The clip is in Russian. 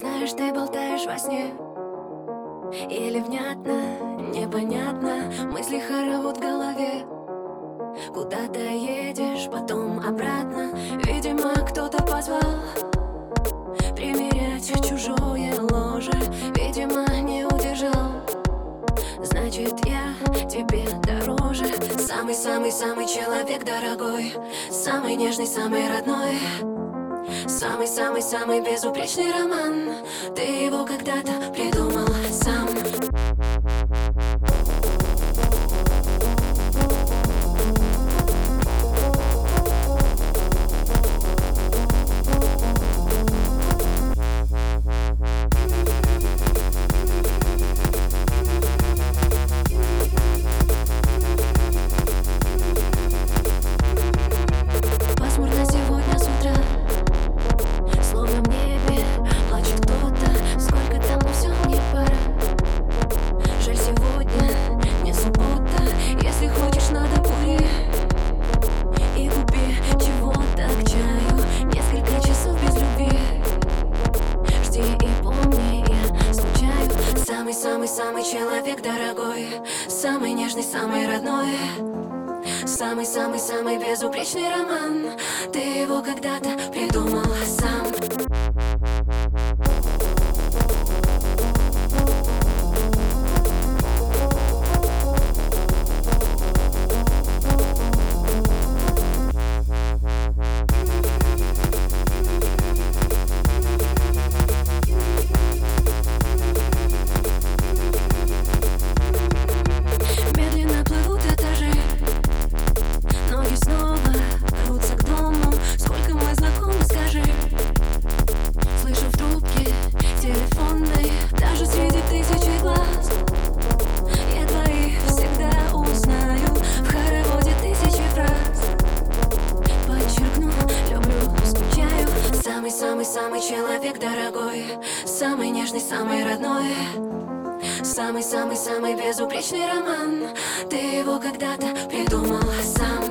Знаешь, ты болтаешь во сне. Или внятно, непонятно. Мысли хоровод в голове. Куда-то едешь, потом обратно. Видимо, кто-то позвал Примерять чужое ложе. Видимо, не удержал. Значит, я тебе дороже. Самый-самый-самый человек дорогой. Самый нежный, самый родной Самый-самый-самый безупречный роман. Ты его когда-то придумал Самый-самый-самый человек дорогой Самый нежный, самый родной. Самый-самый-самый безупречный роман Ты его когда-то придумал сам самый человек дорогой, самый нежный, самый родной. Самый-самый-самый безупречный роман Ты его когда-то придумал сам